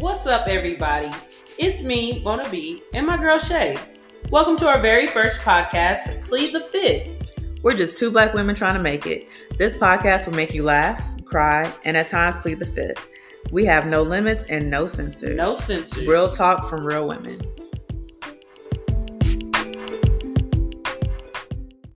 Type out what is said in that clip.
What's up, everybody? It's me, Mona B, and my girl Shea. Welcome to our very first podcast, Plead the Fifth. We're just two black women trying to make it. This podcast will make you laugh, cry, and at times plead the fifth. We have no limits and no censors. No censors. Real talk from real women.